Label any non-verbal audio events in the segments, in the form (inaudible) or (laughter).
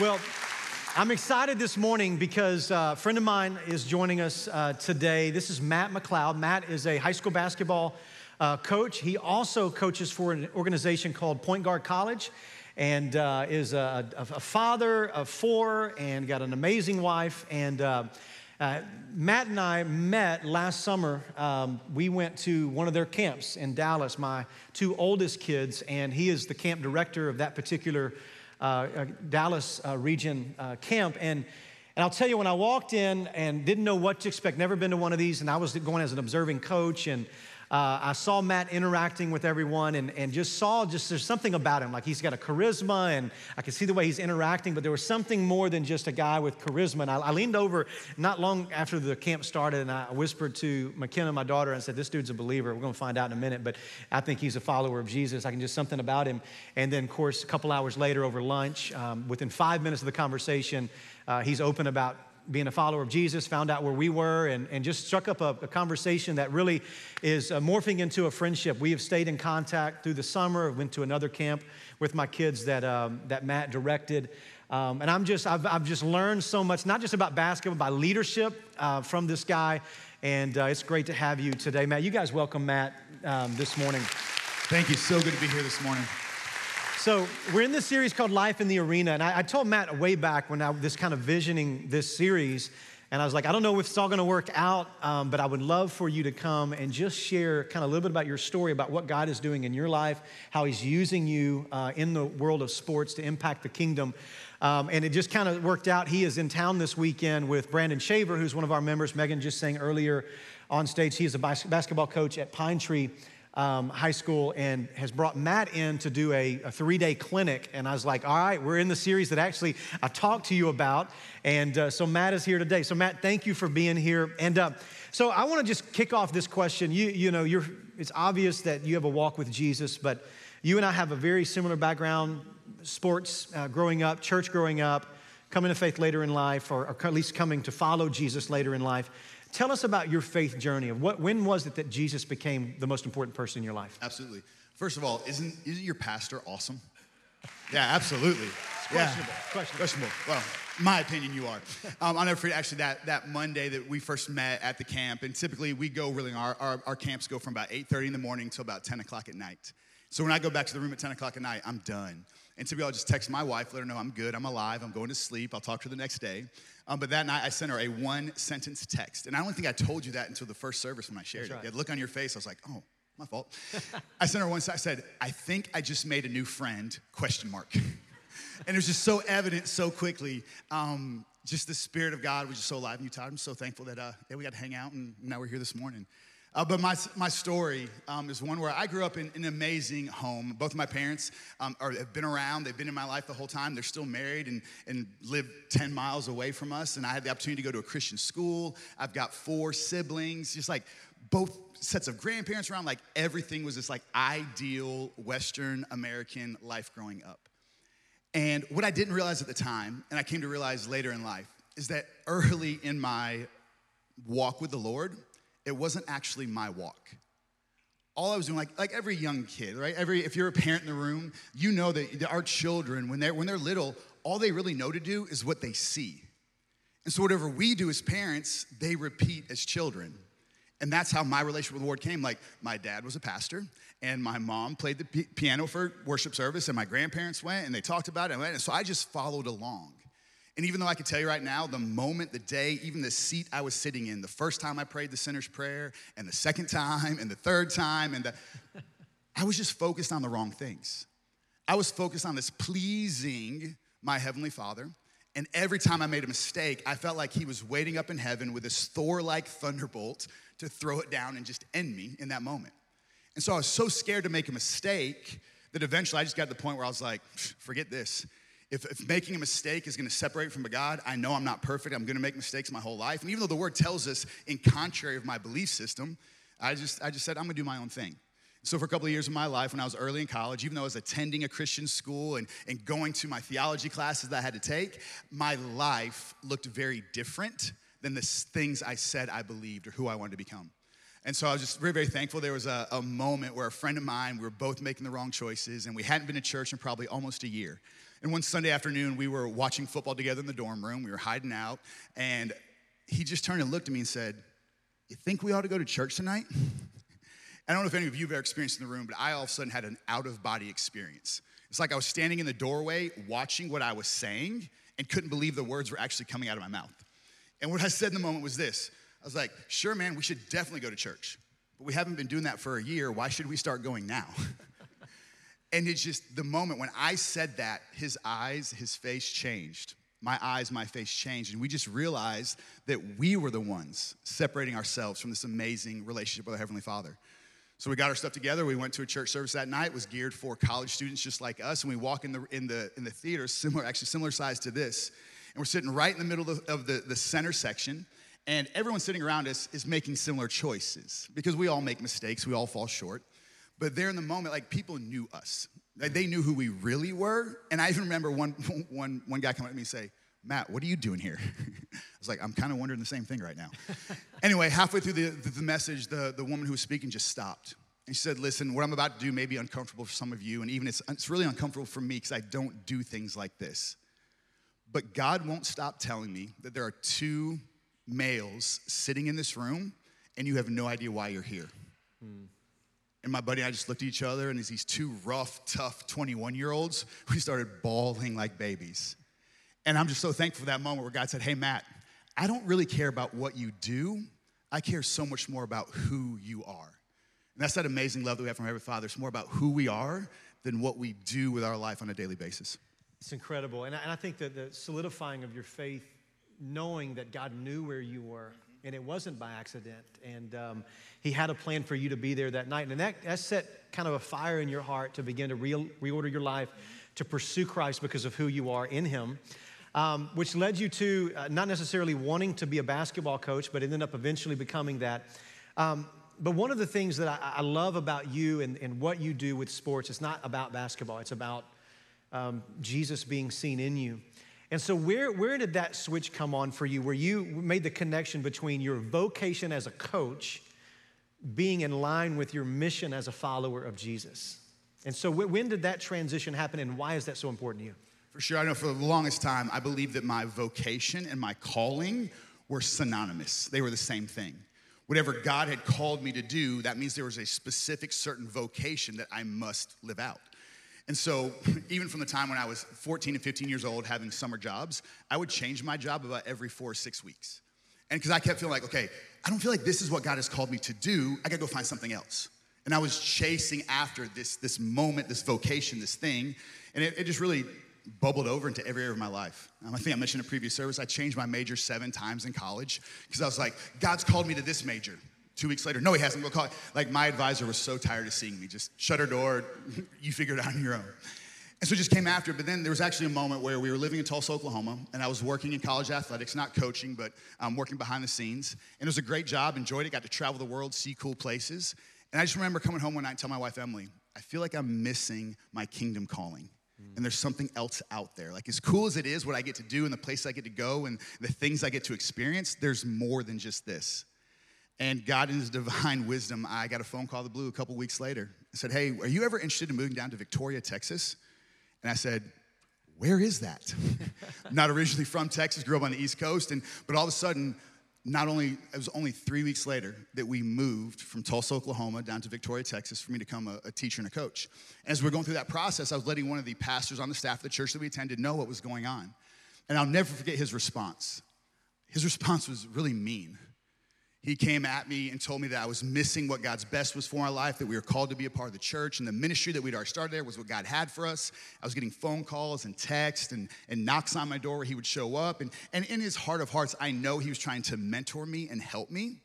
Well, I'm excited this morning because uh, a friend of mine is joining us uh, today. This is Matt McLeod. Matt is a high school basketball uh, coach. He also coaches for an organization called Point Guard College and uh, is a, a, father of four and got an amazing wife. And uh, uh, Matt and I met last summer. Um, we went to one of their camps in Dallas, my two oldest kids, and he is the camp director of that particular uh, uh, Dallas uh, region camp. And, and I'll tell you, when I walked in and didn't know what to expect, never been to one of these, and I was going as an observing coach, and uh, I saw Matt interacting with everyone and, and just saw just there's something about him. Like he's got a charisma and I can see the way he's interacting, but there was something more than just a guy with charisma. And I, I leaned over not long after the camp started and I whispered to McKenna, my daughter, and said, This dude's a believer. We're going to find out in a minute, but I think he's a follower of Jesus. I can just something about him. And then, of course, a couple hours later over lunch, um, within five minutes of the conversation, uh, he's open about being a follower of Jesus, found out where we were, and, and just struck up a, a conversation that really is uh, morphing into a friendship. We have stayed in contact through the summer. Went to another camp with my kids that, um, that Matt directed. Um, and I'm just, I've, I've just learned so much, not just about basketball, but leadership uh, from this guy. And uh, it's great to have you today, Matt. You guys welcome Matt um, this morning. Thank you. So good to be here this morning. So we're in this series called Life in the Arena, and I, I told Matt way back when I was kind of visioning this series, and I was like, I don't know if it's all going to work out, um, but I would love for you to come and just share kind of a little bit about your story, about what God is doing in your life, how He's using you uh, in the world of sports to impact the kingdom. Um, and it just kind of worked out. He is in town this weekend with Brandon Shaver, who's one of our members. Megan just sang earlier on stage. He is a bas- basketball coach at Pine Tree um, high school and has brought Matt in to do a, a three day clinic. And I was like, all right, we're in the series that actually I talked to you about. And uh, so Matt is here today. So, Matt, thank you for being here. And uh, so I want to just kick off this question. You, you know, you're, it's obvious that you have a walk with Jesus, but you and I have a very similar background sports uh, growing up, church growing up, coming to faith later in life, or, or at least coming to follow Jesus later in life. Tell us about your faith journey. Of what, when was it that Jesus became the most important person in your life? Absolutely. First of all, isn't, isn't your pastor awesome? Yeah, absolutely. Questionable. Yeah. questionable. Questionable. Well, my opinion, you are. Um, I'll never forget actually that, that Monday that we first met at the camp. And typically we go really, our, our, our camps go from about 8.30 in the morning until about 10 o'clock at night. So when I go back to the room at 10 o'clock at night, I'm done. And typically I'll just text my wife, let her know I'm good, I'm alive, I'm going to sleep. I'll talk to her the next day. Um, but that night, I sent her a one sentence text. And I don't think I told you that until the first service when I shared That's it. Right. look on your face. I was like, oh, my fault. (laughs) I sent her one. I said, I think I just made a new friend, question mark. (laughs) and it was just so evident so quickly. Um, just the Spirit of God was just so alive in Utah. I'm so thankful that, uh, that we got to hang out and now we're here this morning. Uh, but my, my story um, is one where I grew up in, in an amazing home. Both my parents um, are, have been around. They've been in my life the whole time. They're still married and, and live 10 miles away from us. And I had the opportunity to go to a Christian school. I've got four siblings, just like both sets of grandparents around. Like everything was this like ideal Western American life growing up. And what I didn't realize at the time, and I came to realize later in life, is that early in my walk with the Lord, it wasn't actually my walk. All I was doing, like, like every young kid, right? Every, if you're a parent in the room, you know that our children, when they're, when they're little, all they really know to do is what they see. And so whatever we do as parents, they repeat as children. And that's how my relationship with the Lord came. Like, my dad was a pastor, and my mom played the p- piano for worship service, and my grandparents went, and they talked about it. And so I just followed along. And even though I can tell you right now, the moment, the day, even the seat I was sitting in, the first time I prayed the sinner's prayer, and the second time, and the third time, and the, I was just focused on the wrong things. I was focused on this pleasing my Heavenly Father. And every time I made a mistake, I felt like He was waiting up in heaven with this Thor like thunderbolt to throw it down and just end me in that moment. And so I was so scared to make a mistake that eventually I just got to the point where I was like, forget this. If, if making a mistake is gonna separate from a God, I know I'm not perfect. I'm gonna make mistakes my whole life. And even though the word tells us in contrary of my belief system, I just, I just said, I'm gonna do my own thing. So, for a couple of years of my life, when I was early in college, even though I was attending a Christian school and, and going to my theology classes that I had to take, my life looked very different than the things I said I believed or who I wanted to become. And so I was just very, very thankful. There was a, a moment where a friend of mine, we were both making the wrong choices, and we hadn't been to church in probably almost a year. And one Sunday afternoon, we were watching football together in the dorm room. We were hiding out, and he just turned and looked at me and said, You think we ought to go to church tonight? (laughs) I don't know if any of you have ever experienced in the room, but I all of a sudden had an out of body experience. It's like I was standing in the doorway watching what I was saying and couldn't believe the words were actually coming out of my mouth. And what I said in the moment was this I was like, Sure, man, we should definitely go to church, but we haven't been doing that for a year. Why should we start going now? (laughs) and it's just the moment when I said that, his eyes, his face changed my eyes, my face changed. And we just realized that we were the ones separating ourselves from this amazing relationship with our Heavenly Father. So we got our stuff together. We went to a church service that night. It was geared for college students just like us. And we walk in the, in the, in the theater, similar, actually similar size to this. And we're sitting right in the middle of the, of the, the center section. And everyone sitting around us is making similar choices because we all make mistakes. We all fall short. But there in the moment, like people knew us. Like they knew who we really were. And I even remember one, (laughs) one, one guy come up to me and say, Matt, what are you doing here? (laughs) I was like, I'm kind of wondering the same thing right now. (laughs) anyway, halfway through the, the, the message, the, the woman who was speaking just stopped. And she said, Listen, what I'm about to do may be uncomfortable for some of you, and even it's, it's really uncomfortable for me because I don't do things like this. But God won't stop telling me that there are two males sitting in this room, and you have no idea why you're here. Hmm. And my buddy and I just looked at each other, and as these two rough, tough 21 year olds, (laughs) we started bawling like babies. And I'm just so thankful for that moment where God said, Hey, Matt, I don't really care about what you do, I care so much more about who you are. And that's that amazing love that we have from Heavenly Father. It's more about who we are than what we do with our life on a daily basis. It's incredible. And I, and I think that the solidifying of your faith, knowing that God knew where you were, and it wasn't by accident. And um, he had a plan for you to be there that night. And that, that set kind of a fire in your heart to begin to re- reorder your life, to pursue Christ because of who you are in him. Um, which led you to uh, not necessarily wanting to be a basketball coach, but ended up eventually becoming that. Um, but one of the things that I, I love about you and, and, what you do with sports, it's not about basketball, it's about um, Jesus being seen in you. And so, where, where did that switch come on for you, where you made the connection between your vocation as a coach being in line with your mission as a follower of Jesus? And so, when did that transition happen, and why is that so important to you? For sure, I know for the longest time, I believed that my vocation and my calling were synonymous, they were the same thing. Whatever God had called me to do, that means there was a specific certain vocation that I must live out. And so, (laughs) even from the time when I was 14 and 15 years old having summer jobs, I would change my job about every four or six weeks. And because I kept feeling like, okay, I don't feel like this is what God has called me to do, I gotta go find something else. And I was chasing after this, this moment, this vocation, this thing. And it, it just really bubbled over into every area of my life. Um, I think I mentioned in a previous service, I changed my major seven times in college because I was like, God's called me to this major. Two weeks later, no, he hasn't. We'll call it. Like my advisor was so tired of seeing me. Just shut her door. (laughs) you figure it out on your own. And so just came after. But then there was actually a moment where we were living in Tulsa, Oklahoma, and I was working in college athletics, not coaching, but um, working behind the scenes. And it was a great job. Enjoyed it. Got to travel the world, see cool places. And I just remember coming home one night and telling my wife Emily, I feel like I'm missing my kingdom calling and there's something else out there. Like, as cool as it is, what I get to do and the place I get to go and the things I get to experience, there's more than just this. And God, in His (laughs) divine wisdom, I got a phone call the blue a couple weeks later. I said, Hey, are you ever interested in moving down to Victoria, Texas? And I said, Where is that? (laughs) Not originally from Texas, grew up on the East Coast, and but all of a sudden, not only it was only three weeks later that we moved from Tulsa, Oklahoma, down to Victoria, Texas, for me to become a, a teacher and a coach. As we're going through that process, I was letting one of the pastors on the staff of the church that we attended know what was going on. And I'll never forget his response. His response was really mean. He came at me and told me that I was missing what God's best was for my life, that we were called to be a part of the church, and the ministry that we'd already started there was what God had for us. I was getting phone calls and texts and, and knocks on my door where he would show up. And, and in his heart of hearts, I know he was trying to mentor me and help me.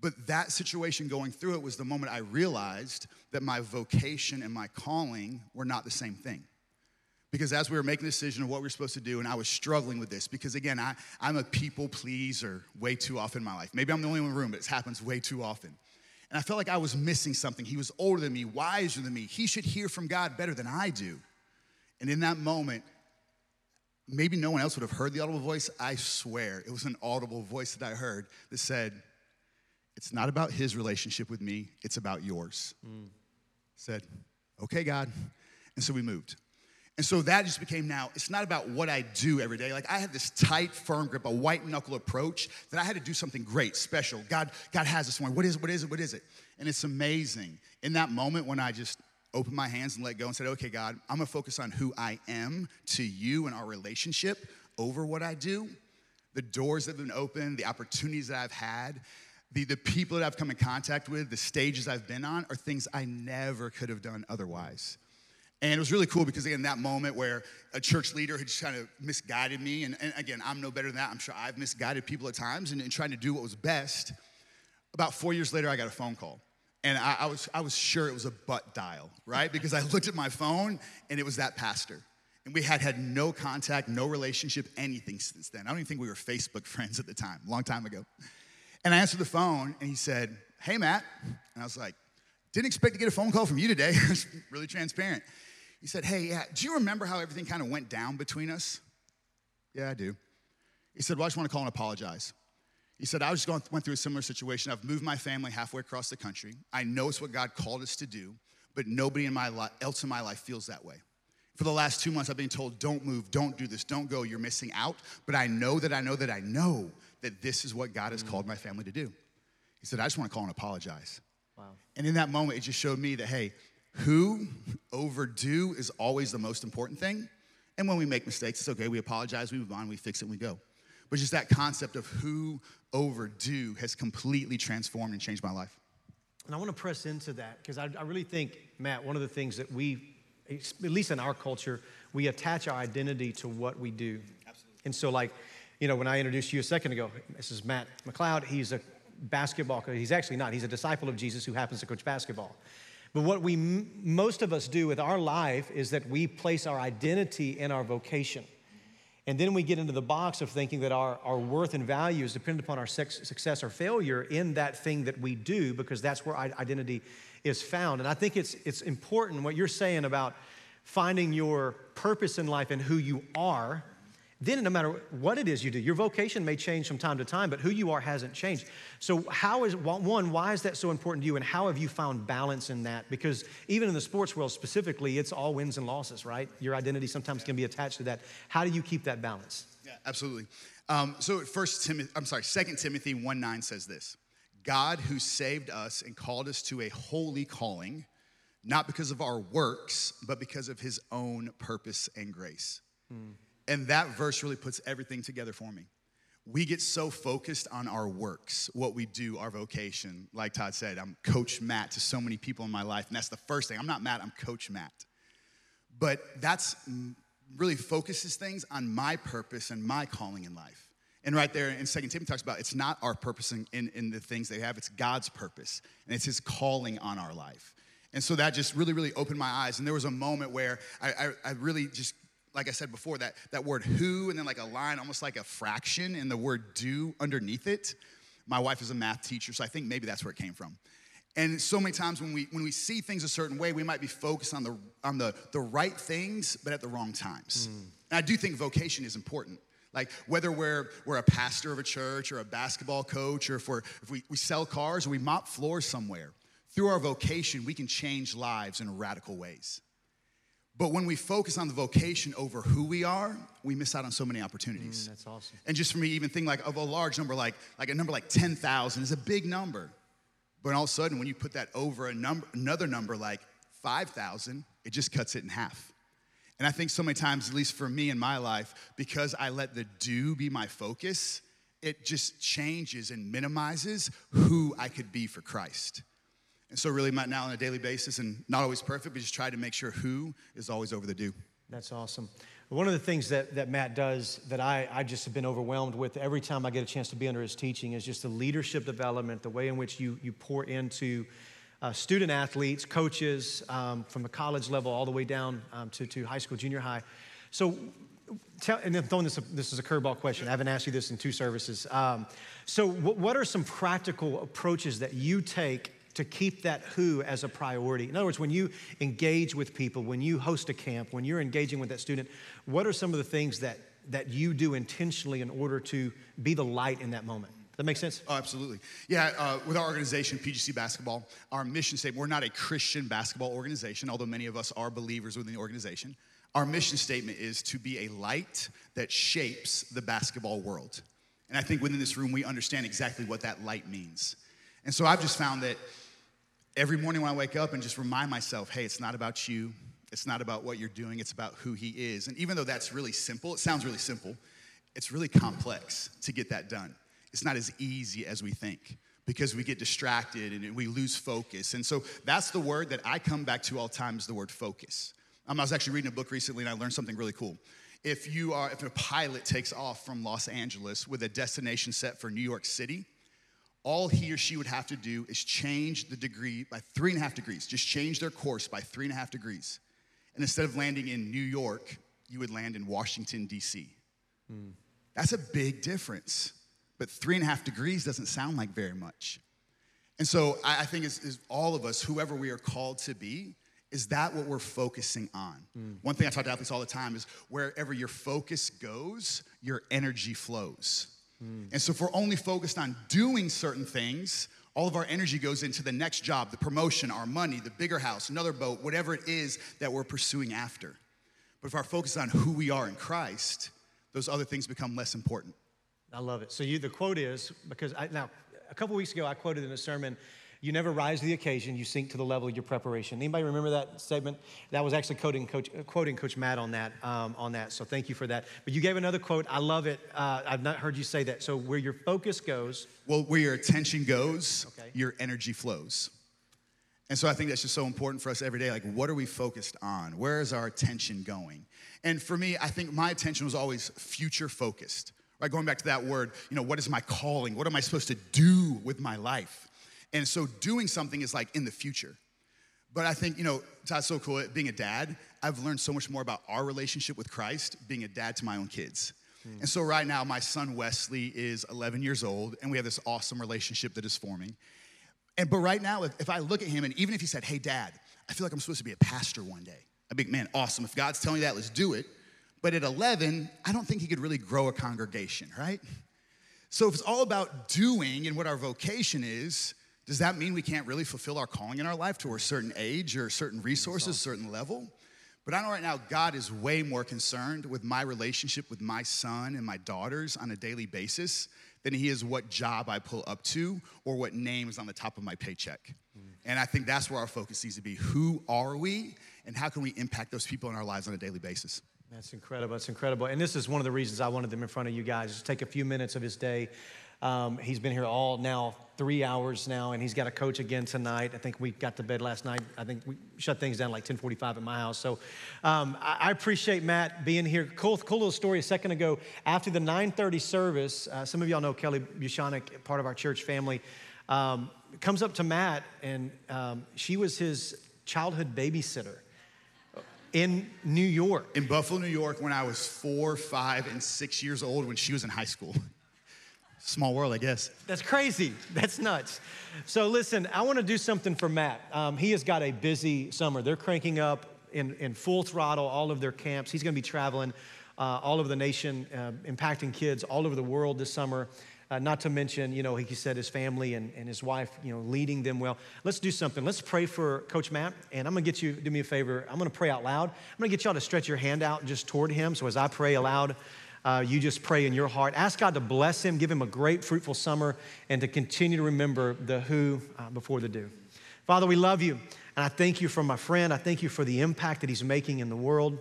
But that situation going through it was the moment I realized that my vocation and my calling were not the same thing because as we were making the decision of what we were supposed to do, and I was struggling with this, because again, I, I'm a people pleaser way too often in my life. Maybe I'm the only one in the room, but it happens way too often. And I felt like I was missing something. He was older than me, wiser than me. He should hear from God better than I do. And in that moment, maybe no one else would have heard the audible voice. I swear it was an audible voice that I heard that said, It's not about his relationship with me, it's about yours. Mm. Said, Okay, God. And so we moved. And so that just became now, it's not about what I do every day. Like I had this tight, firm grip, a white knuckle approach that I had to do something great, special. God, God has this one. What is it? What is it? What is it? And it's amazing. In that moment when I just opened my hands and let go and said, okay, God, I'm gonna focus on who I am to you and our relationship over what I do, the doors that have been opened, the opportunities that I've had, the, the people that I've come in contact with, the stages I've been on are things I never could have done otherwise. And it was really cool because, again, that moment where a church leader had just kind of misguided me, and, and again, I'm no better than that. I'm sure I've misguided people at times and, and trying to do what was best. About four years later, I got a phone call. And I, I, was, I was sure it was a butt dial, right? Because I looked at my phone and it was that pastor. And we had had no contact, no relationship, anything since then. I don't even think we were Facebook (laughs) friends at the time, a long time ago. And I answered the phone and he said, Hey, Matt. And I was like, Didn't expect to get a phone call from you today. (laughs) really transparent. He said, Hey, yeah, do you remember how everything kind of went down between us? Yeah, I do. He said, Well, I just want to call and apologize. He said, I just going, went through a similar situation. I've moved my family halfway across the country. I know it's what God called us to do, but nobody in my li- else in my life feels that way. For the last two months, I've been told, don't move, don't do this, don't go, you're missing out. But I know that I know that I know that this is what God has mm. called my family to do. He said, I just want to call and apologize. Wow. And in that moment, it just showed me that, hey, who overdo is always the most important thing. And when we make mistakes, it's okay. We apologize, we move on, we fix it, we go. But just that concept of who overdo has completely transformed and changed my life. And I want to press into that because I, I, really think, Matt, one of the things that we, at least in our culture, we attach our identity to what we do. Absolutely. And so, like, you know, when I introduced you a second ago, this is Matt McLeod. He's a basketball coach. He's actually not. He's a disciple of Jesus who happens to coach basketball. But what we most of us do with our life is that we place our identity in our vocation. And then we get into the box of thinking that our, our worth and value is dependent upon our success or failure in that thing that we do because that's where identity is found. And I think it's, it's important what you're saying about finding your purpose in life and who you are then no matter what it is you do, your vocation may change from time to time, but who you are hasn't changed. So, how is one, why is that so important to you, and how have you found balance in that? Because even in the sports world specifically, it's all wins and losses, right? Your identity sometimes can be attached to that. How do you keep that balance? Yeah, absolutely. Um, so, First Timothy, I'm sorry, Second Timothy 1 9 says this God who saved us and called us to a holy calling, not because of our works, but because of his own purpose and grace. Hmm. And that verse really puts everything together for me. We get so focused on our works, what we do, our vocation. Like Todd said, I'm Coach Matt to so many people in my life. And that's the first thing. I'm not Matt, I'm Coach Matt. But that's mm, really focuses things on my purpose and my calling in life. And right there in Second Timothy talks about it's not our purpose in, in, in, the things they have, it's God's purpose. And it's his calling on our life. And so that just really, really opened my eyes. And there was a moment where I, I, I really just like I said before, that, that word who and then like a line, almost like a fraction, and the word do underneath it. My wife is a math teacher, so I think maybe that's where it came from. And so many times when we when we see things a certain way, we might be focused on the on the, the right things, but at the wrong times. Mm. And I do think vocation is important. Like whether we're we're a pastor of a church or a basketball coach, or if we're if we, we sell cars or we mop floors somewhere, through our vocation, we can change lives in radical ways. But when we focus on the vocation over who we are, we miss out on so many opportunities. Mm, that's awesome. And just for me, even think like of a large number, like, like a number like 10,000 is a big number. But all of a sudden, when you put that over a number, another number like 5,000, it just cuts it in half. And I think so many times, at least for me in my life, because I let the do be my focus, it just changes and minimizes who I could be for Christ. And so, really, Matt now on a daily basis, and not always perfect, but just try to make sure who is always over the do. That's awesome. One of the things that, that Matt does that I, I just have been overwhelmed with every time I get a chance to be under his teaching is just the leadership development, the way in which you, you pour into uh, student athletes, coaches um, from the college level all the way down um, to, to high school, junior high. So, tell, and I'm throwing this, this is a curveball question. I haven't asked you this in two services. Um, so, what are some practical approaches that you take to keep that who as a priority. In other words, when you engage with people, when you host a camp, when you're engaging with that student, what are some of the things that, that you do intentionally in order to be the light in that moment? That makes sense? Oh, absolutely. Yeah, uh, with our organization, PGC Basketball, our mission statement, we're not a Christian basketball organization, although many of us are believers within the organization. Our mission statement is to be a light that shapes the basketball world. And I think within this room, we understand exactly what that light means. And so I've just found that every morning when I wake up and just remind myself, hey, it's not about you, it's not about what you're doing, it's about who He is. And even though that's really simple, it sounds really simple, it's really complex to get that done. It's not as easy as we think because we get distracted and we lose focus. And so that's the word that I come back to all times the word focus. Um, I was actually reading a book recently and I learned something really cool. If you are, if a pilot takes off from Los Angeles with a destination set for New York City, all he or she would have to do is change the degree by three and a half degrees, just change their course by three and a half degrees. And instead of landing in New York, you would land in Washington, D.C. Mm. That's a big difference. But three and a half degrees doesn't sound like very much. And so I, think as, all of us, whoever we are called to be, is that what we're focusing on? Mm. One thing I talk to athletes all the time is wherever your focus goes, your energy flows. Mm. And so if we're only focused on doing certain things, all of our energy goes into the next job, the promotion, our money, the bigger house, another boat, whatever it is that we're pursuing after. But if our focus is on who we are in Christ, those other things become less important. I love it. So you, the quote is because I, now a couple weeks ago I quoted in a sermon, "You never rise to the occasion; you sink to the level of your preparation." Anybody remember that statement? That was actually quoting Coach, quoting Coach Matt on that. Um, on that. So thank you for that. But you gave another quote. I love it. Uh, I've not heard you say that. So where your focus goes, well, where your attention goes, okay. your energy flows. And so I think that's just so important for us every day. Like, what are we focused on? Where is our attention going? And for me, I think my attention was always future focused. Right, going back to that word, you know, what is my calling? What am I supposed to do with my life? And so doing something is like in the future. But I think, you know, that's so cool. Being a dad, I've learned so much more about our relationship with Christ, being a dad to my own kids. Mm. And so right now, my son Wesley is 11 years old, and we have this awesome relationship that is forming. And but right now, if, if I look at him, and even if he said, Hey, dad, I feel like I'm supposed to be a pastor one day, I'd be, man, awesome. If God's telling you that, let's do it. But at 11, I don't think he could really grow a congregation, right? So if it's all about doing and what our vocation is, does that mean we can't really fulfill our calling in our life to a certain age or certain resources, certain level? But I know right now God is way more concerned with my relationship with my son and my daughters on a daily basis than he is what job I pull up to or what name is on the top of my paycheck. Mm. And I think that's where our focus needs to be. Who are we and how can we impact those people in our lives on a daily basis? That's incredible. That's incredible. And this is one of the reasons I wanted them in front of you guys. Just take a few minutes of his day. Um, he's been here all now three hours now, and he's got a coach again tonight. I think we got to bed last night. I think we shut things down like 10:45 at my house. So um, I, I, appreciate Matt being here. Cool, cool little story. A second ago, after the 9:30 service, uh, some of y'all know Kelly Bushonic, part of our church family, um, comes up to Matt, and um, she was his childhood babysitter in New York. In Buffalo, New York, when I was four, five, and six years old when she was in high school. Small world, I guess. That's crazy. (laughs) That's nuts. So, listen, I want to do something for Matt. Um, he has got a busy summer. They're cranking up in, in full throttle all of their camps. He's going to be traveling uh, all over the nation, uh, impacting kids all over the world this summer. Uh, not to mention, you know, he said his family and, and his wife, you know, leading them well. Let's do something. Let's pray for Coach Matt. And I'm going to get you, do me a favor. I'm going to pray out loud. I'm going to get y'all to stretch your hand out just toward him. So as I pray aloud, uh, you just pray in your heart. Ask God to bless him, give him a great, fruitful summer, and to continue to remember the who uh, before the do. Father, we love you. And I thank you for my friend. I thank you for the impact that he's making in the world.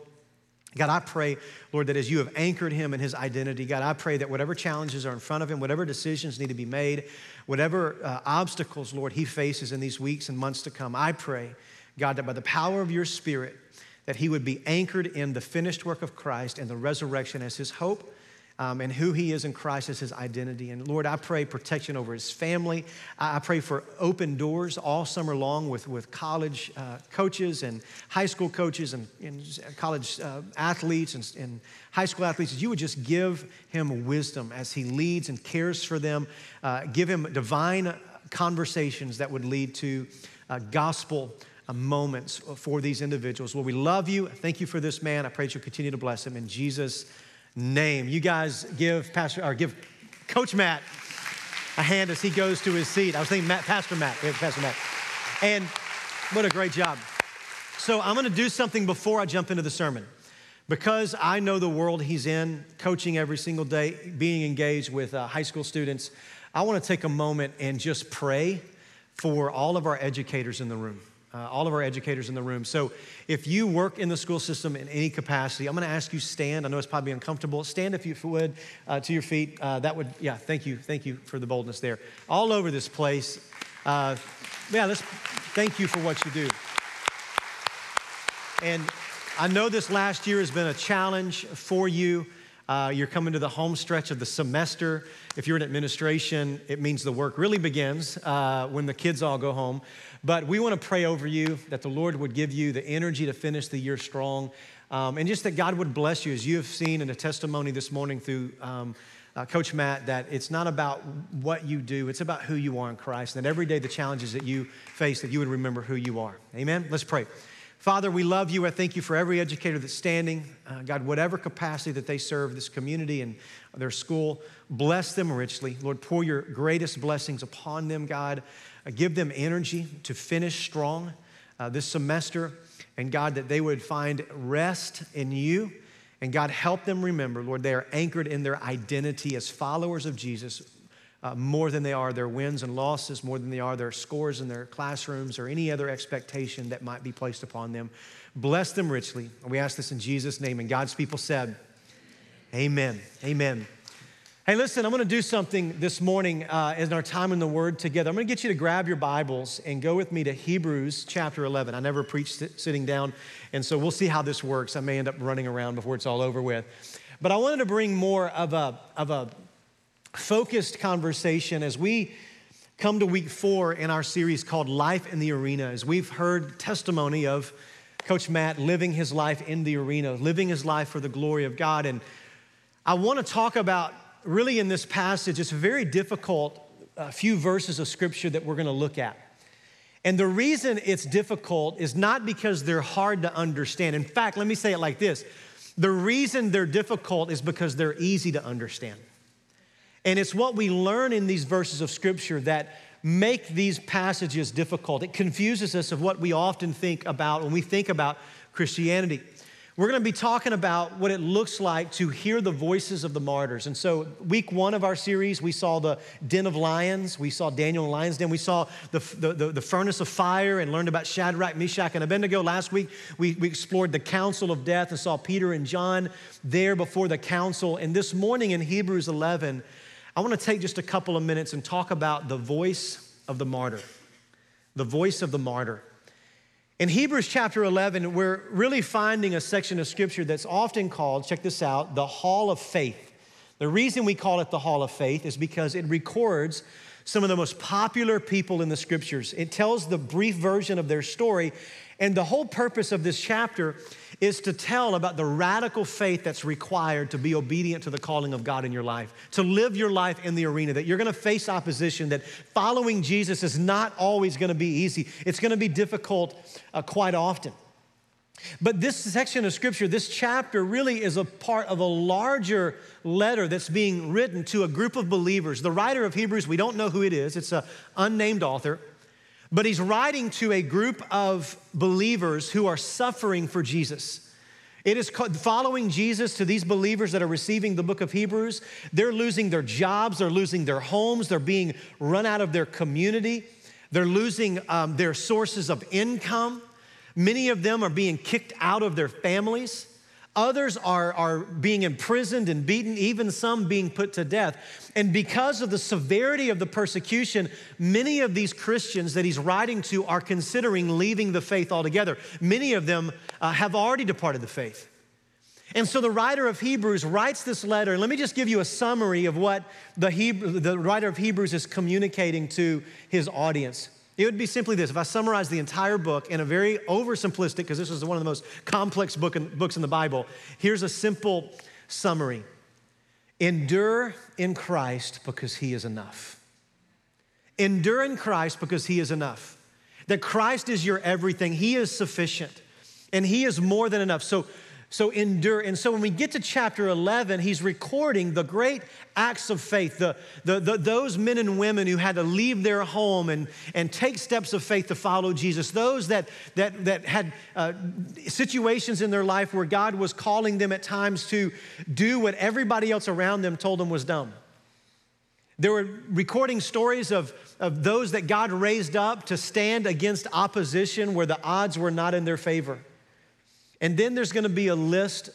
God, I pray, Lord, that as you have anchored him in his identity, God, I pray that whatever challenges are in front of him, whatever decisions need to be made, whatever uh, obstacles, Lord, he faces in these weeks and months to come, I pray, God, that by the power of your Spirit, that he would be anchored in the finished work of Christ and the resurrection as his hope um, and who he is in Christ as his identity. And Lord, I pray protection over his family. I pray for open doors all summer long with, with college uh, coaches and high school coaches and, and college uh, athletes and, and, high school athletes. You would just give him wisdom as he leads and cares for them. Uh, give him divine conversations that would lead to uh, gospel moments for these individuals. Lord, we love you. Thank you for this man. I pray that you'll continue to bless him in Jesus' name. You guys give Pastor or give Coach Matt a hand as he goes to his seat. I was thinking Matt, Pastor Matt, Pastor Matt. And what a great job. So I'm going to do something before I jump into the sermon. because I know the world he's in, coaching every single day, being engaged with uh, high school students, I want to take a moment and just pray for all of our educators in the room. Uh, all of our educators in the room. So, if you work in the school system in any capacity, I'm going to ask you stand. I know it's probably uncomfortable. Stand if you would uh, to your feet. Uh, that would, yeah. Thank you, thank you for the boldness there. All over this place. Uh, yeah, let's thank you for what you do. And I know this last year has been a challenge for you. Uh, you're coming to the home stretch of the semester. If you're in administration, it means the work really begins uh, when the kids all go home. But we want to pray over you that the Lord would give you the energy to finish the year strong. Um, and just that God would bless you as you have seen in a testimony this morning through um, uh, Coach Matt that it's not about what you do, it's about who you are in Christ. And that every day the challenges that you face, that you would remember who you are. Amen? Let's pray. Father, we love you. I thank you for every educator that's standing. Uh, God, whatever capacity that they serve this community and their school, bless them richly. Lord, pour your greatest blessings upon them, God. Uh, give them energy to finish strong uh, this semester. And God, that they would find rest in you. And God, help them remember, Lord, they are anchored in their identity as followers of Jesus uh, more than they are their wins and losses, more than they are their scores in their classrooms or any other expectation that might be placed upon them. Bless them richly. We ask this in Jesus' name. And God's people said, Amen. Amen. Hey, listen, I'm going to do something this morning uh, in our time in the Word together. I'm going to get you to grab your Bibles and go with me to Hebrews chapter 11. I never preached sitting down, and so we'll see how this works. I may end up running around before it's all over with. But I wanted to bring more of a, of a focused conversation as we come to week four in our series called Life in the Arena, as we've heard testimony of Coach Matt living his life in the arena, living his life for the glory of God. And I want to talk about really in this passage, it's a very difficult uh, few verses of scripture that we're going to look at. And the reason it's difficult is not because they're hard to understand. In fact, let me say it like this the reason they're difficult is because they're easy to understand. And it's what we learn in these verses of scripture that make these passages difficult. It confuses us of what we often think about when we think about Christianity. We're going to be talking about what it looks like to hear the voices of the martyrs. And so, week one of our series, we saw the den of lions. We saw Daniel in lion's den. We saw the, the, the, furnace of fire and learned about Shadrach, Meshach, and Abednego. Last week, we, we explored the council of death and saw Peter and John there before the council. And this morning in Hebrews 11, I want to take just a couple of minutes and talk about the voice of the martyr. The voice of the martyr. In Hebrews chapter 11, we're really finding a section of scripture that's often called, check this out, the Hall of Faith. The reason we call it the Hall of Faith is because it records some of the most popular people in the scriptures. It tells the brief version of their story, and the whole purpose of this chapter is to tell about the radical faith that's required to be obedient to the calling of God in your life, to live your life in the arena, that you're gonna face opposition, that following Jesus is not always gonna be easy. It's gonna be difficult uh, quite often. But this section of scripture, this chapter, really is a part of a larger letter that's being written to a group of believers. The writer of Hebrews, we don't know who it is, it's an unnamed author. But he's writing to a group of believers who are suffering for Jesus. It is following Jesus to these believers that are receiving the book of Hebrews. They're losing their jobs, they're losing their homes, they're being run out of their community, they're losing um, their sources of income. Many of them are being kicked out of their families. Others are, are being imprisoned and beaten, even some being put to death. And because of the severity of the persecution, many of these Christians that he's writing to are considering leaving the faith altogether. Many of them uh, have already departed the faith. And so the writer of Hebrews writes this letter. Let me just give you a summary of what the, Hebrew, the writer of Hebrews is communicating to his audience. It would be simply this if I summarize the entire book in a very oversimplistic, because this is one of the most complex book in, books in the Bible, here's a simple summary Endure in Christ because he is enough. Endure in Christ because he is enough. That Christ is your everything, he is sufficient, and he is more than enough. So So endure. And so when we get to chapter 11, he's recording the great acts of faith, the, the, the, those men and women who had to leave their home and, and take steps of faith to follow Jesus, those that, that, that had uh, situations in their life where God was calling them at times to do what everybody else around them told them was dumb. There were recording stories of, of those that God raised up to stand against opposition where the odds were not in their favor. And then there's gonna be a list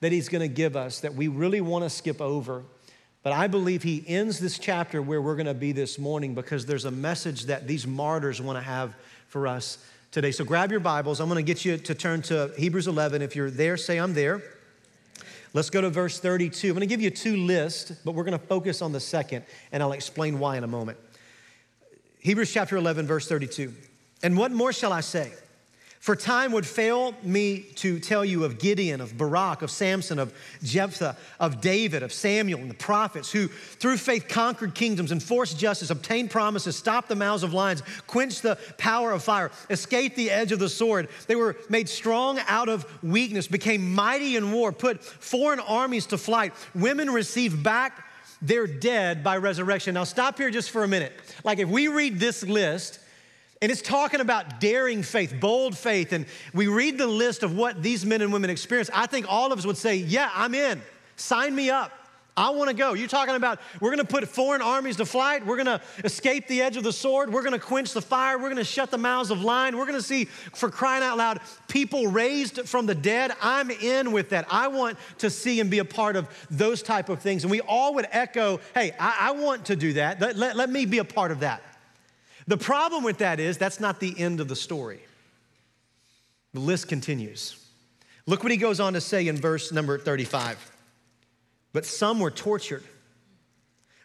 that he's gonna give us that we really wanna skip over. But I believe he ends this chapter where we're gonna be this morning because there's a message that these martyrs wanna have for us today. So grab your Bibles. I'm gonna get you to turn to Hebrews 11. If you're there, say, I'm there. Let's go to verse 32. I'm gonna give you two lists, but we're gonna focus on the second, and I'll explain why in a moment. Hebrews chapter 11, verse 32. And what more shall I say? For time would fail me to tell you of Gideon, of Barak, of Samson, of Jephthah, of David, of Samuel, and the prophets who, through faith, conquered kingdoms, enforced justice, obtained promises, stopped the mouths of lions, quenched the power of fire, escaped the edge of the sword. They were made strong out of weakness, became mighty in war, put foreign armies to flight. Women received back their dead by resurrection. Now, stop here just for a minute. Like, if we read this list, and it's talking about daring faith, bold faith. And we read the list of what these men and women experienced. I think all of us would say, Yeah, I'm in. Sign me up. I want to go. You're talking about we're going to put foreign armies to flight. We're going to escape the edge of the sword. We're going to quench the fire. We're going to shut the mouths of lions. We're going to see, for crying out loud, people raised from the dead. I'm in with that. I want to see and be a part of those type of things. And we all would echo, hey, I, I want to do that. Let, let, let me be a part of that. The problem with that is that's not the end of the story. The list continues. Look what he goes on to say in verse number 35. But some were tortured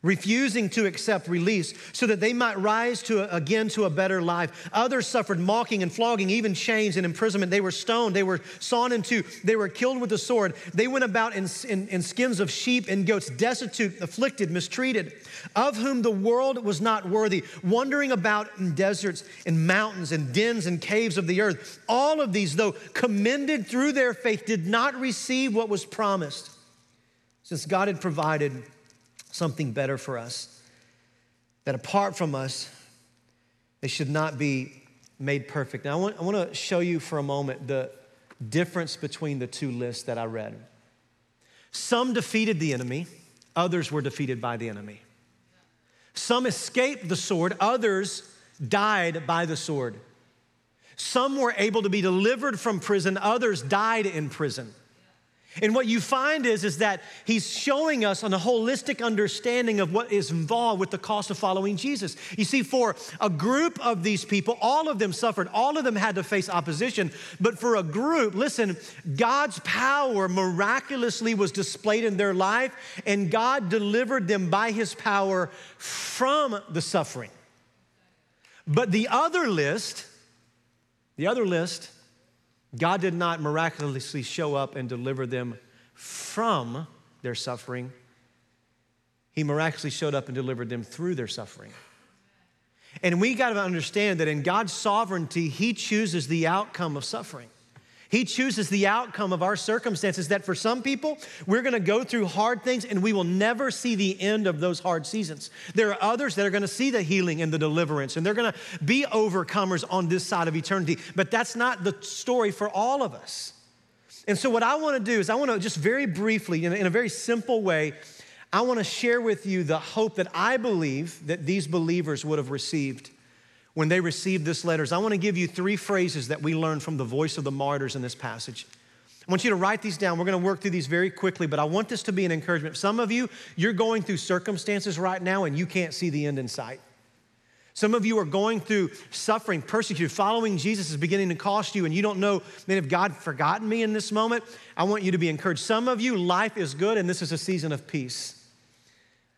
refusing to accept release so that they might rise to a, again to a better life. Others suffered mocking and flogging, even chains and imprisonment. They were stoned, they were sawn in two, they were killed with the sword. They went about in, in, in skins of sheep and goats, destitute, afflicted, mistreated, of whom the world was not worthy, wandering about in deserts and mountains and dens and caves of the earth. All of these, though commended through their faith, did not receive what was promised, since God had provided something better for us. That apart from us, they should not be made perfect. Now, I want, I want to show you for a moment the difference between the two lists that I read. Some defeated the enemy, others were defeated by the enemy. Some escaped the sword, others died by the sword. Some were able to be delivered from prison, others died in prison. And what you find is, is that he's showing us on a holistic understanding of what is involved with the cost of following Jesus. You see, for a group of these people, all of them suffered, all of them had to face opposition. But for a group, listen, God's power miraculously was displayed in their life, and God delivered them by his power from the suffering. But the other list, the other list, God did not miraculously show up and deliver them from their suffering. He miraculously showed up and delivered them through their suffering. And we got to understand that in God's sovereignty, He chooses the outcome of suffering. He chooses the outcome of our circumstances that for some people, we're gonna go through hard things and we will never see the end of those hard seasons. There are others that are gonna see the healing and the deliverance and they're gonna be overcomers on this side of eternity. But that's not the story for all of us. And so, what I wanna do is, I wanna just very briefly, in a, in a very simple way, I wanna share with you the hope that I believe that these believers would have received when they received this letters. I want to give you three phrases that we learned from the voice of the martyrs in this passage. I want you to write these down. We're going to work through these very quickly, but I want this to be an encouragement. Some of you, you're going through circumstances right now and you can't see the end in sight. Some of you are going through suffering, persecuted. Following Jesus is beginning to cost you, and you don't know, man, if God forgotten me in this moment, I want you to be encouraged. Some of you, life is good, and this is a season of peace.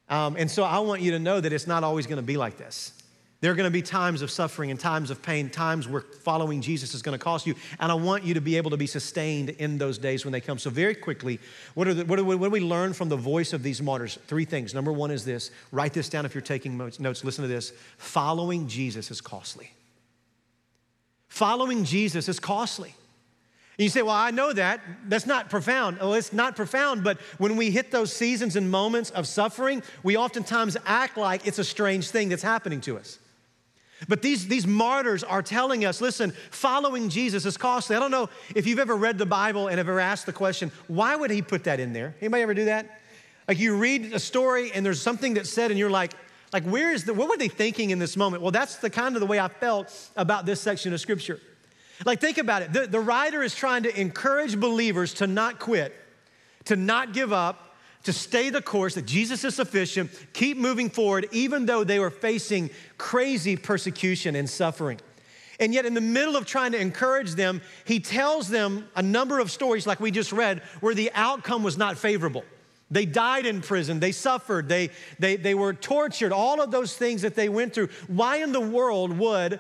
Um, and so I want you to know that it's not always going to be like this. There are going to be times of suffering and times of pain, times where following Jesus is going to cost you. And I want you to be able to be sustained in those days when they come. So, very quickly, what, are the, what, do, what do we learn from the voice of these martyrs? Three things. Number one is this write this down if you're taking notes. Listen to this following Jesus is costly. Following Jesus is costly. And you say, Well, I know that. That's not profound. Oh, it's not profound, but when we hit those seasons and moments of suffering, we oftentimes act like it's a strange thing that's happening to us. But these, these martyrs are telling us listen, following Jesus is costly. I don't know if you've ever read the Bible and ever asked the question, why would he put that in there? Anybody ever do that? Like you read a story and there's something that's said and you're like, like where is the, what were they thinking in this moment? Well, that's the kind of the way I felt about this section of scripture. Like think about it. The, the writer is trying to encourage believers to not quit, to not give up, to stay the course, that Jesus is sufficient, keep moving forward, even though they were facing crazy persecution and suffering. And yet, in the middle of trying to encourage them, he tells them a number of stories, like we just read, where the outcome was not favorable. They died in prison, they suffered, they, they, they were tortured, all of those things that they went through. Why in the world would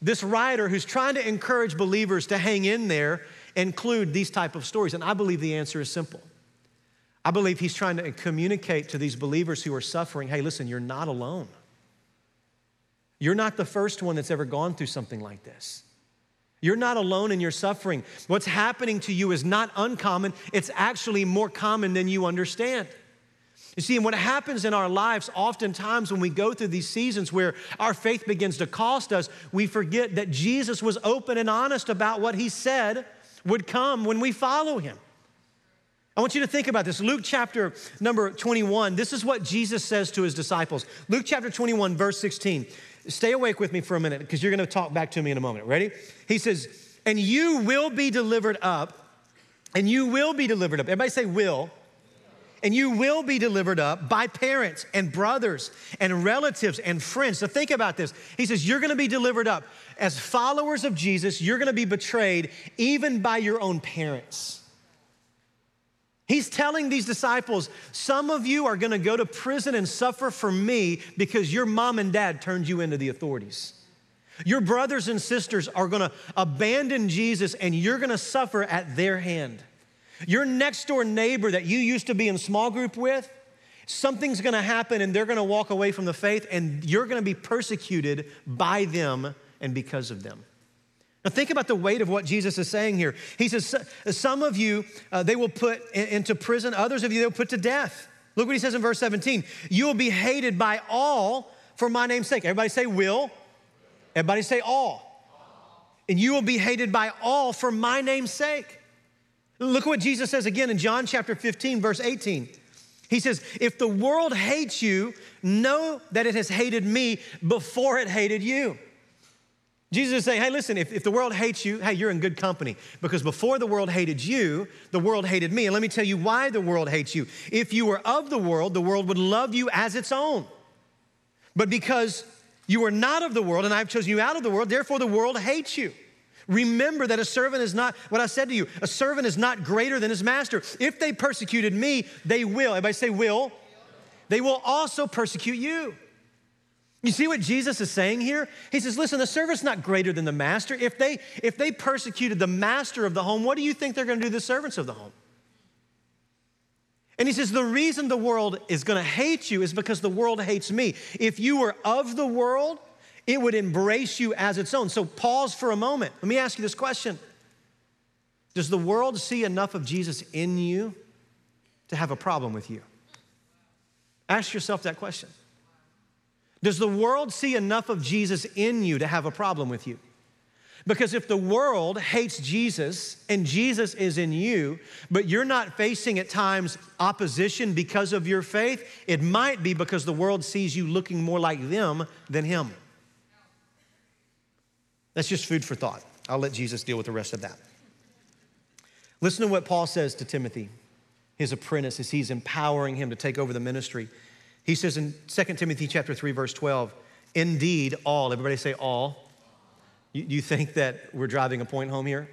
this writer who's trying to encourage believers to hang in there include these type of stories? And I believe the answer is simple. I believe he's trying to communicate to these believers who are suffering hey, listen, you're not alone. You're not the first one that's ever gone through something like this. You're not alone in your suffering. What's happening to you is not uncommon, it's actually more common than you understand. You see, and what happens in our lives, oftentimes when we go through these seasons where our faith begins to cost us, we forget that Jesus was open and honest about what he said would come when we follow him. I want you to think about this. Luke chapter number 21, this is what Jesus says to his disciples. Luke chapter 21, verse 16. Stay awake with me for a minute because you're going to talk back to me in a moment. Ready? He says, And you will be delivered up, and you will be delivered up. Everybody say, will. And you will be delivered up by parents and brothers and relatives and friends. So think about this. He says, You're gonna be delivered up. As followers of Jesus, you're gonna be betrayed even by your own parents. He's telling these disciples, some of you are gonna go to prison and suffer for me because your mom and dad turned you into the authorities. Your brothers and sisters are gonna abandon Jesus and you're gonna suffer at their hand. Your next door neighbor that you used to be in small group with, something's gonna happen and they're gonna walk away from the faith and you're gonna be persecuted by them and because of them. Now, think about the weight of what Jesus is saying here. He says, Some of you uh, they will put into prison, others of you they'll put to death. Look what he says in verse 17 You will be hated by all for my name's sake. Everybody say will. Everybody say all. And you will be hated by all for my name's sake. Look what Jesus says again in John chapter 15, verse 18. He says, If the world hates you, know that it has hated me before it hated you. Jesus is saying, hey, listen, if, if the world hates you, hey, you're in good company. Because before the world hated you, the world hated me. And let me tell you why the world hates you. If you were of the world, the world would love you as its own. But because you are not of the world, and I've chosen you out of the world, therefore the world hates you. Remember that a servant is not, what I said to you, a servant is not greater than his master. If they persecuted me, they will. Everybody say, will. They will also persecute you. You see what Jesus is saying here? He says, listen, the servant's not greater than the master. If they, if they persecuted the master of the home, what do you think they're going to do to the servants of the home? And he says, the reason the world is going to hate you is because the world hates me. If you were of the world, it would embrace you as its own. So pause for a moment. Let me ask you this question Does the world see enough of Jesus in you to have a problem with you? Ask yourself that question. Does the world see enough of Jesus in you to have a problem with you? Because if the world hates Jesus and Jesus is in you, but you're not facing at times opposition because of your faith, it might be because the world sees you looking more like them than Him. That's just food for thought. I'll let Jesus deal with the rest of that. Listen to what Paul says to Timothy, his apprentice, as he's empowering him to take over the ministry. He says in 2 Timothy chapter 3, verse 12, indeed, all, everybody say all. You, you think that we're driving a point home here?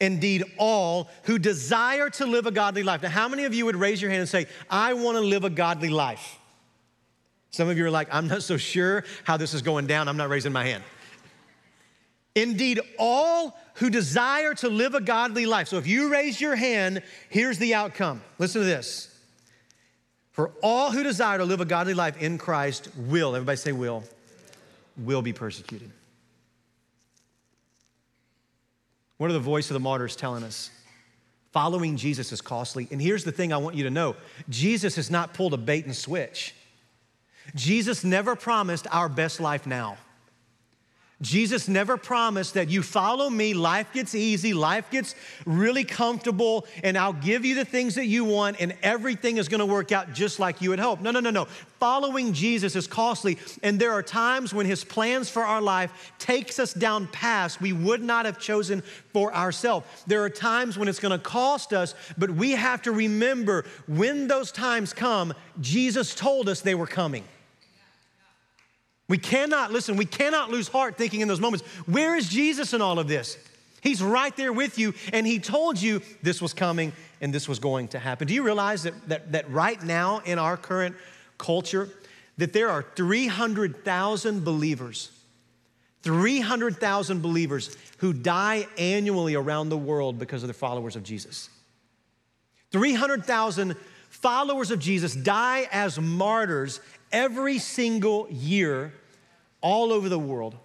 Indeed, all who desire to live a godly life. Now, how many of you would raise your hand and say, I want to live a godly life? Some of you are like, I'm not so sure how this is going down. I'm not raising my hand. Indeed, all who desire to live a godly life. So if you raise your hand, here's the outcome. Listen to this. For all who desire to live a godly life in Christ will, everybody say will, will be persecuted. What are the voice of the martyrs telling us? Following Jesus is costly. And here's the thing I want you to know Jesus has not pulled a bait and switch. Jesus never promised our best life now. Jesus never promised that you follow me, life gets easy, life gets really comfortable, and I'll give you the things that you want, and everything is gonna work out just like you had hoped. No, no, no, no. Following Jesus is costly, and there are times when his plans for our life takes us down paths we would not have chosen for ourselves. There are times when it's gonna cost us, but we have to remember when those times come, Jesus told us they were coming. We cannot, listen, we cannot lose heart thinking in those moments, where is Jesus in all of this? He's right there with you, and He told you this was coming and this was going to happen. Do you realize that, that, that right now in our current culture, that there are 300,000 believers, 300,000 believers who die annually around the world because of the followers of Jesus? 300,000 followers of Jesus die as martyrs every single year all over the world.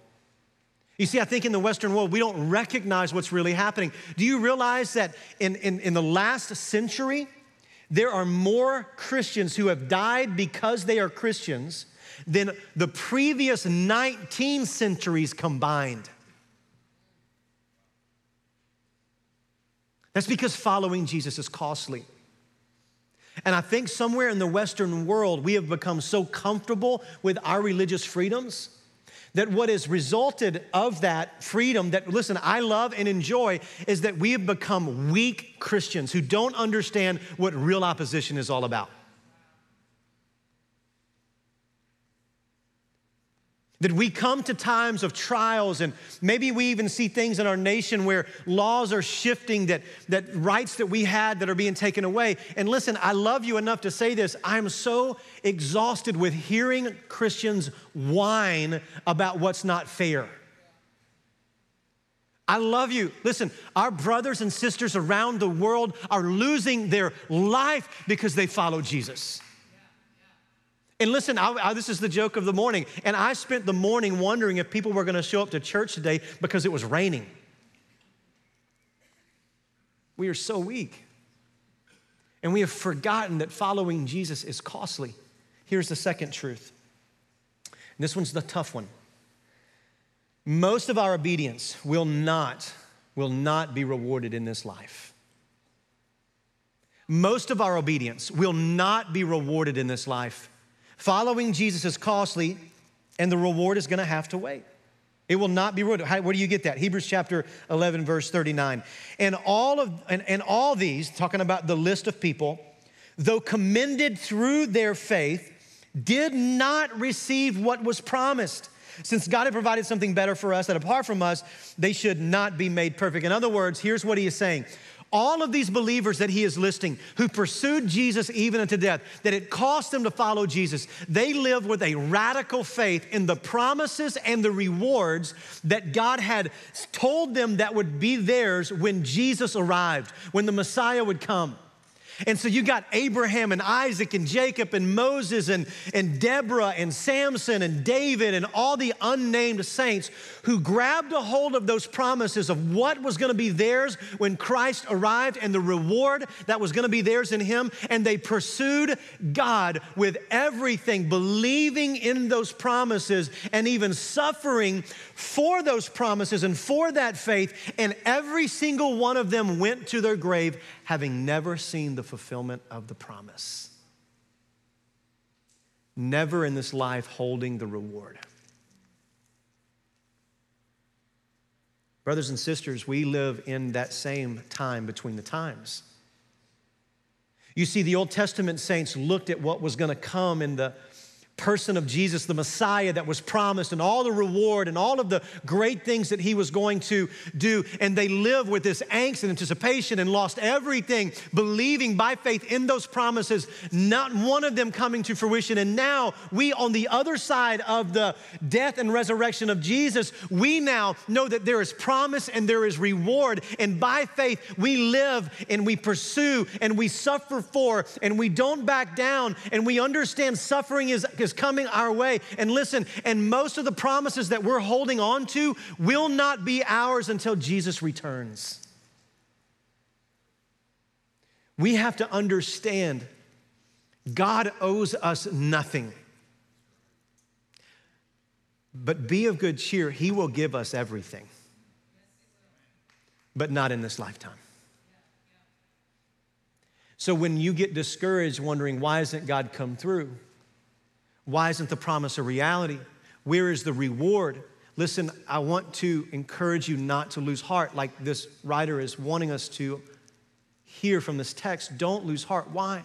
You see, I think in the Western world, we don't recognize what's really happening. Do you realize that in, in, in the last century, there are more Christians who have died because they are Christians than the previous 19 centuries combined? That's because following Jesus is costly. And I think somewhere in the Western world, we have become so comfortable with our religious freedoms that what has resulted of that freedom that, listen, I love and enjoy is that we have become weak Christians who don't understand what real opposition is all about. That we come to times of trials, and maybe we even see things in our nation where laws are shifting, that, that rights that we had that are being taken away. And listen, I love you enough to say this. I'm so exhausted with hearing Christians whine about what's not fair. I love you. Listen, our brothers and sisters around the world are losing their life because they follow Jesus. And listen, I, I, this is the joke of the morning. And I spent the morning wondering if people were going to show up to church today because it was raining. We are so weak. And we have forgotten that following Jesus is costly. Here's the second truth. And this one's the tough one. Most of our obedience will not, will not be rewarded in this life. Most of our obedience will not be rewarded in this life. Following Jesus is costly, and the reward is gonna have to wait. It will not be rewarded. Where do you get that? Hebrews chapter 11, verse 39. And all of and, and all these, talking about the list of people, though commended through their faith, did not receive what was promised. Since God had provided something better for us that apart from us, they should not be made perfect. In other words, here's what he is saying all of these believers that he is listing who pursued Jesus even unto death, that it cost them to follow Jesus, they lived with a radical faith in the promises and the rewards that God had told them that would be theirs when Jesus arrived, when the Messiah would come. And so you got Abraham and Isaac and Jacob and Moses and, and Deborah and Samson and David and all the unnamed saints who grabbed a hold of those promises of what was going to be theirs when Christ arrived and the reward that was going to be theirs in Him. And they pursued God with everything, believing in those promises and even suffering for those promises and for that faith. And every single one of them went to their grave having never seen the fulfillment of the promise. Never in this life holding the reward. Brothers and sisters, we live in that same time between the times. You see, the Old Testament saints looked at what was going to come in the person of Jesus, the Messiah that was promised, and all the reward and all of the great things that he was going to do. And they lived with this angst and anticipation and lost everything, believing by faith in those promises, not one of them coming to fruition. And now, we on the other side of the death and resurrection of Jesus, we now know that there is promise and there is reward. And by faith, we live and we pursue and we suffer for and we don't back down and we understand suffering is is coming our way. And listen, and most of the promises that we're holding on to will not be ours until Jesus returns. We have to understand God owes us nothing. But be of good cheer, He will give us everything, but not in this lifetime. So when you get discouraged, wondering, why isn't God come through? Why isn't the promise a reality? Where is the reward? Listen, I want to encourage you not to lose heart like this writer is wanting us to hear from this text. Don't lose heart. Why?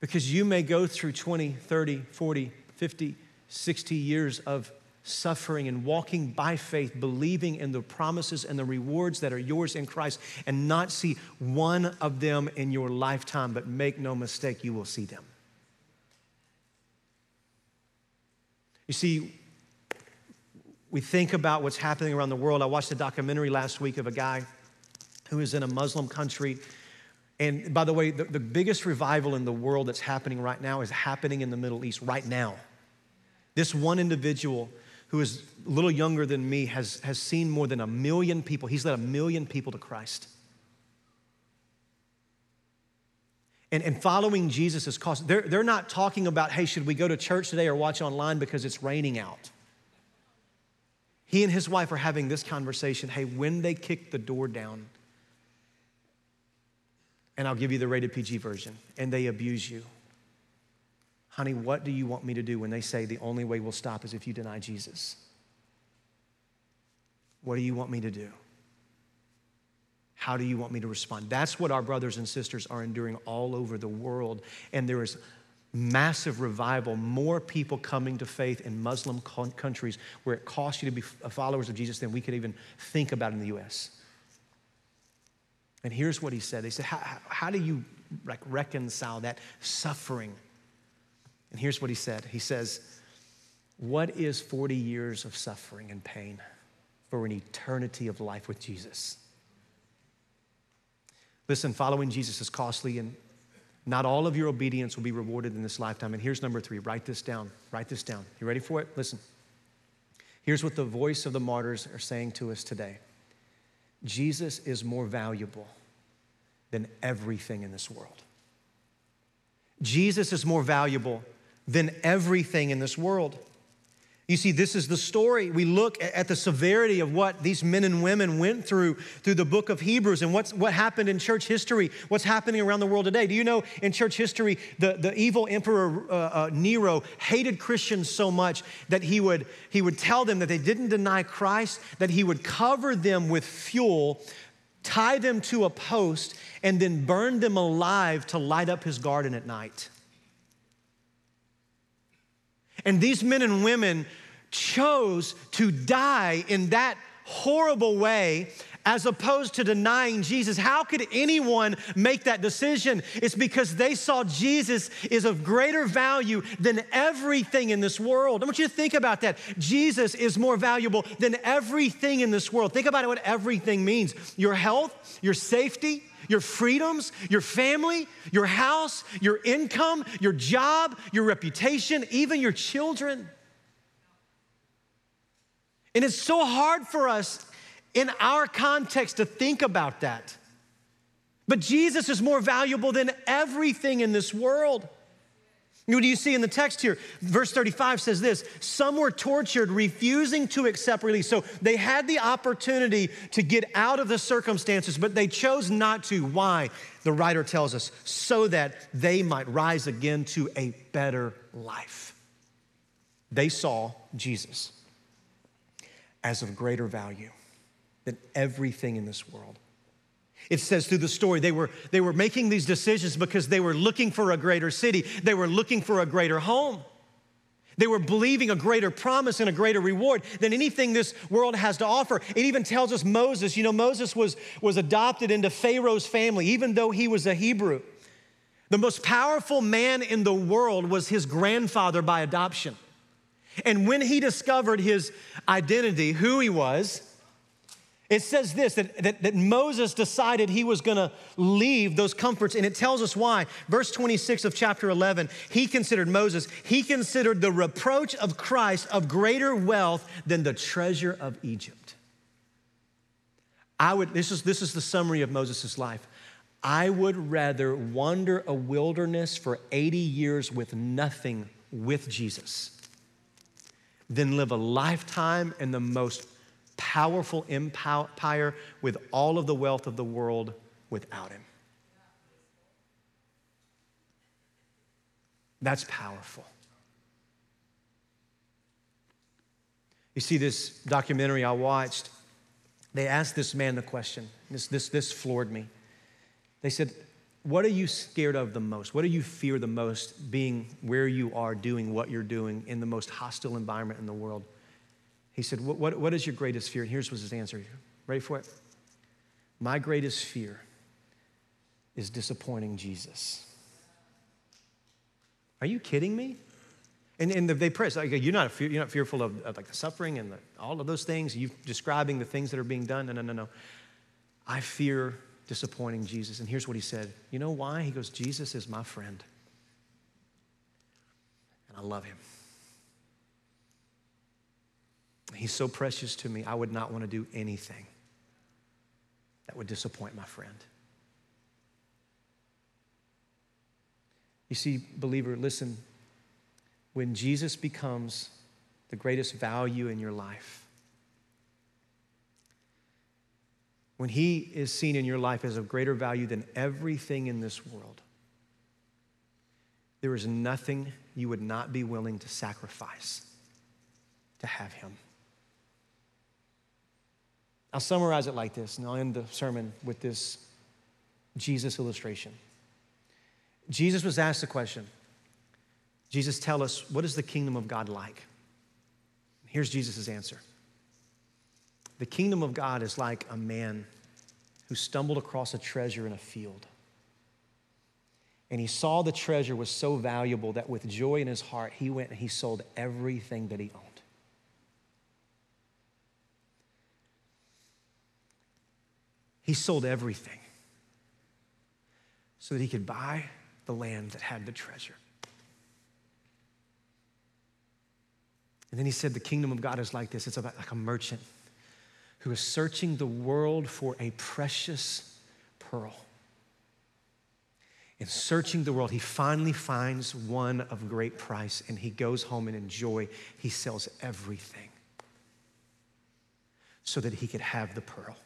Because you may go through 20, 30, 40, 50, 60 years of suffering and walking by faith, believing in the promises and the rewards that are yours in Christ, and not see one of them in your lifetime, but make no mistake, you will see them. You see, we think about what's happening around the world. I watched a documentary last week of a guy who is in a Muslim country. And by the way, the, the biggest revival in the world that's happening right now is happening in the Middle East right now. This one individual who is a little younger than me has, has seen more than a million people. He's led a million people to Christ. And, and following Jesus is cost. They're, they're not talking about, hey, should we go to church today or watch online because it's raining out? He and his wife are having this conversation. Hey, when they kick the door down, and I'll give you the rated PG version, and they abuse you, honey, what do you want me to do when they say the only way we'll stop is if you deny Jesus? What do you want me to do? How do you want me to respond? That's what our brothers and sisters are enduring all over the world. And there is massive revival, more people coming to faith in Muslim countries where it costs you to be uh, followers of Jesus than we could even think about in the US. And here's what he said He said, How, how do you like, reconcile that suffering? And here's what he said He says, What is 40 years of suffering and pain for an eternity of life with Jesus? Listen, following Jesus is costly, and not all of your obedience will be rewarded in this lifetime. And here's number three write this down. Write this down. You ready for it? Listen. Here's what the voice of the martyrs are saying to us today Jesus is more valuable than everything in this world. Jesus is more valuable than everything in this world. You see, this is the story. We look at the severity of what these men and women went through through the book of Hebrews and what's, what happened in church history, what's happening around the world today. Do you know in church history, the, the evil emperor uh, uh, Nero hated Christians so much that he would, he would tell them that they didn't deny Christ, that he would cover them with fuel, tie them to a post, and then burn them alive to light up his garden at night. And these men and women chose to die in that horrible way as opposed to denying Jesus. How could anyone make that decision? It's because they saw Jesus is of greater value than everything in this world. I want you to think about that. Jesus is more valuable than everything in this world. Think about what everything means your health, your safety, your freedoms, your family, your house, your income, your job, your reputation, even your children. And it's so hard for us in our context to think about that. But Jesus is more valuable than everything in this world. What do you see in the text here? Verse 35 says this Some were tortured, refusing to accept release. So they had the opportunity to get out of the circumstances, but they chose not to. Why? The writer tells us, so that they might rise again to a better life. They saw Jesus as of greater value than everything in this world. It says through the story, they were, they were making these decisions because they were looking for a greater city, they were looking for a greater home. They were believing a greater promise and a greater reward than anything this world has to offer. It even tells us Moses, you know, Moses was, was adopted into Pharaoh's family, even though he was a Hebrew. The most powerful man in the world was his grandfather by adoption. And when he discovered his identity, who he was, It says this that, that, that Moses decided he was gonna leave those comforts, and it tells us why. Verse 26 of chapter 11, he considered Moses, he considered the reproach of Christ of greater wealth than the treasure of Egypt. I would, this is, this is the summary of Moses' life. I would rather wander a wilderness for 80 years with nothing with Jesus than live a lifetime in the most powerful empire with all of the wealth of the world without him. That's powerful. You see, this documentary I watched, they asked this man the question. This, this, this floored me. They said, What are you scared of the most? What do you fear the most being where you are, doing what you're doing in the most hostile environment in the world? He said, What, what, what is your greatest fear? And here's was his answer. Ready for it? My greatest fear is disappointing Jesus. Are you kidding me? And, and they press, like, you're, not you're not fearful of, of like the suffering and the, all of those things. You describing the things that are being done. No, no, no, no. I fear disappointing Jesus. And here's what he said. You know why? He goes, Jesus is my friend. And I love him. He's so precious to me, I would not want to do anything that would disappoint my friend. You see, believer, listen, when Jesus becomes the greatest value in your life, when he is seen in your life as of greater value than everything in this world, there is nothing you would not be willing to sacrifice to have him. I'll summarize it like this, and I'll end the sermon with this Jesus illustration. Jesus was asked the question Jesus, tell us, what is the kingdom of God like? Here's Jesus' answer The kingdom of God is like a man who stumbled across a treasure in a field. And he saw the treasure was so valuable that with joy in his heart, he went and he sold everything that he owned. He sold everything so that he could buy the land that had the treasure. And then he said, The kingdom of God is like this it's about like a merchant who is searching the world for a precious pearl. In searching the world, he finally finds one of great price and he goes home and in joy, he sells everything so that he could have the pearl.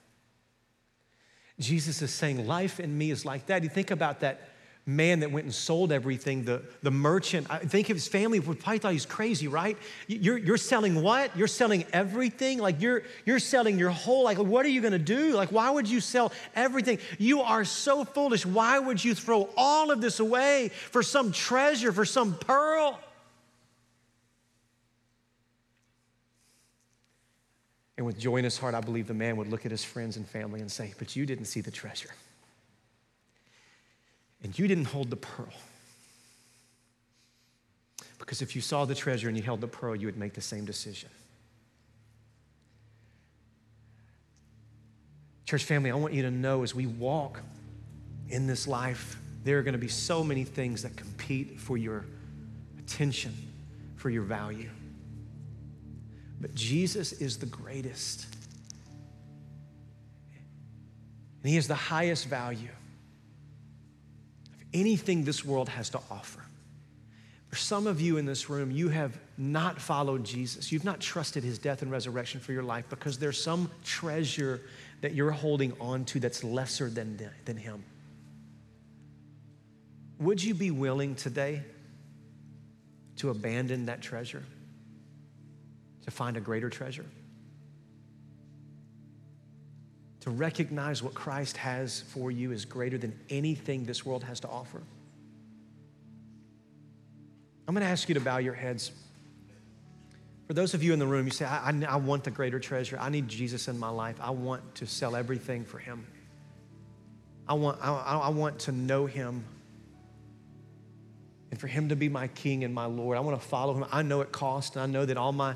Jesus is saying, Life in me is like that. You think about that man that went and sold everything, the, the merchant. I think of his family would probably thought he's crazy, right? You're, you're selling what? You're selling everything? Like you're, you're selling your whole, like, what are you gonna do? Like, why would you sell everything? You are so foolish. Why would you throw all of this away for some treasure, for some pearl? And with joy in his heart, I believe the man would look at his friends and family and say, But you didn't see the treasure. And you didn't hold the pearl. Because if you saw the treasure and you held the pearl, you would make the same decision. Church family, I want you to know as we walk in this life, there are going to be so many things that compete for your attention, for your value. But Jesus is the greatest. And He is the highest value of anything this world has to offer. For some of you in this room, you have not followed Jesus. You've not trusted his death and resurrection for your life because there's some treasure that you're holding on to that's lesser than, than him. Would you be willing today to abandon that treasure? To find a greater treasure. To recognize what Christ has for you is greater than anything this world has to offer. I'm going to ask you to bow your heads. For those of you in the room, you say, I, I, I, want the greater treasure. I need Jesus in my life. I want to sell everything for him. I want, I, I want to know him and for him to be my king and my Lord. I want to follow him. I know it costs, and I know that all my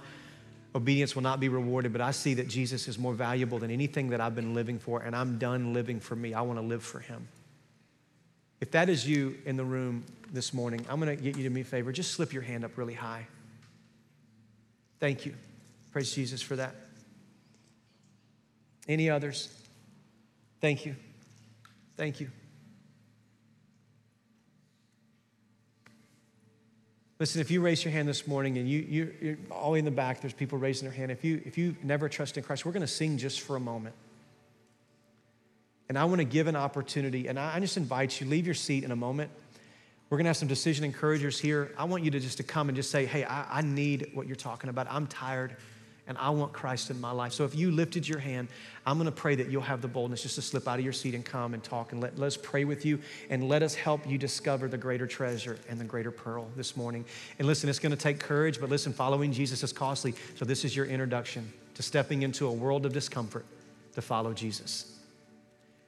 obedience will not be rewarded, but I see that Jesus is more valuable than anything that I've been living for, and I'm done living for me. I want to live for Him. If that is you in the room this morning, I'm going to get you to me a favor. Just slip your hand up really high. Thank you. Praise Jesus for that. Any others? Thank you. Thank you. Listen, if you raise your hand this morning and you, you, you're all in the back, there's people raising their hand. If you, if you never trust in Christ, we're going to sing just for a moment. And I want to give an opportunity, and I, I just invite you, leave your seat in a moment. We're going to have some decision encouragers here. I want you to just to come and just say, hey, I, I need what you're talking about. I'm tired and I want Christ in my life. So if you lifted your hand, I'm going to pray that you'll have the boldness just to slip out of your seat and come and talk and let, let us pray with you and let us help you discover the greater treasure and the greater pearl this morning. And listen, it's going to take courage, but listen, following Jesus is costly. So this is your introduction to stepping into a world of discomfort to follow Jesus.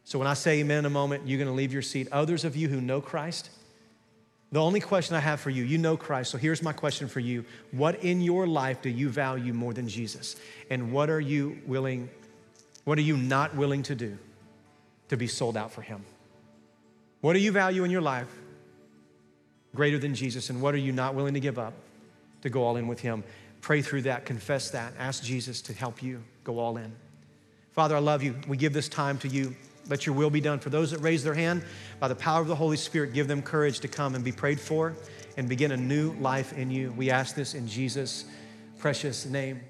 So when I say amen in a moment, you're going to leave your seat. Others of you who know Christ, the only question I have for you, you know Christ, so here's my question for you. What in your life do you value more than Jesus? And what are you willing, what are you not willing to do to be sold out for Him? What do you value in your life greater than Jesus? And what are you not willing to give up to go all in with Him? Pray through that, confess that, ask Jesus to help you go all in. Father, I love you. We give this time to you. Let your will be done. For those that raise their hand, by the power of the Holy Spirit, give them courage to come and be prayed for and begin a new life in you. We ask this in Jesus' precious name.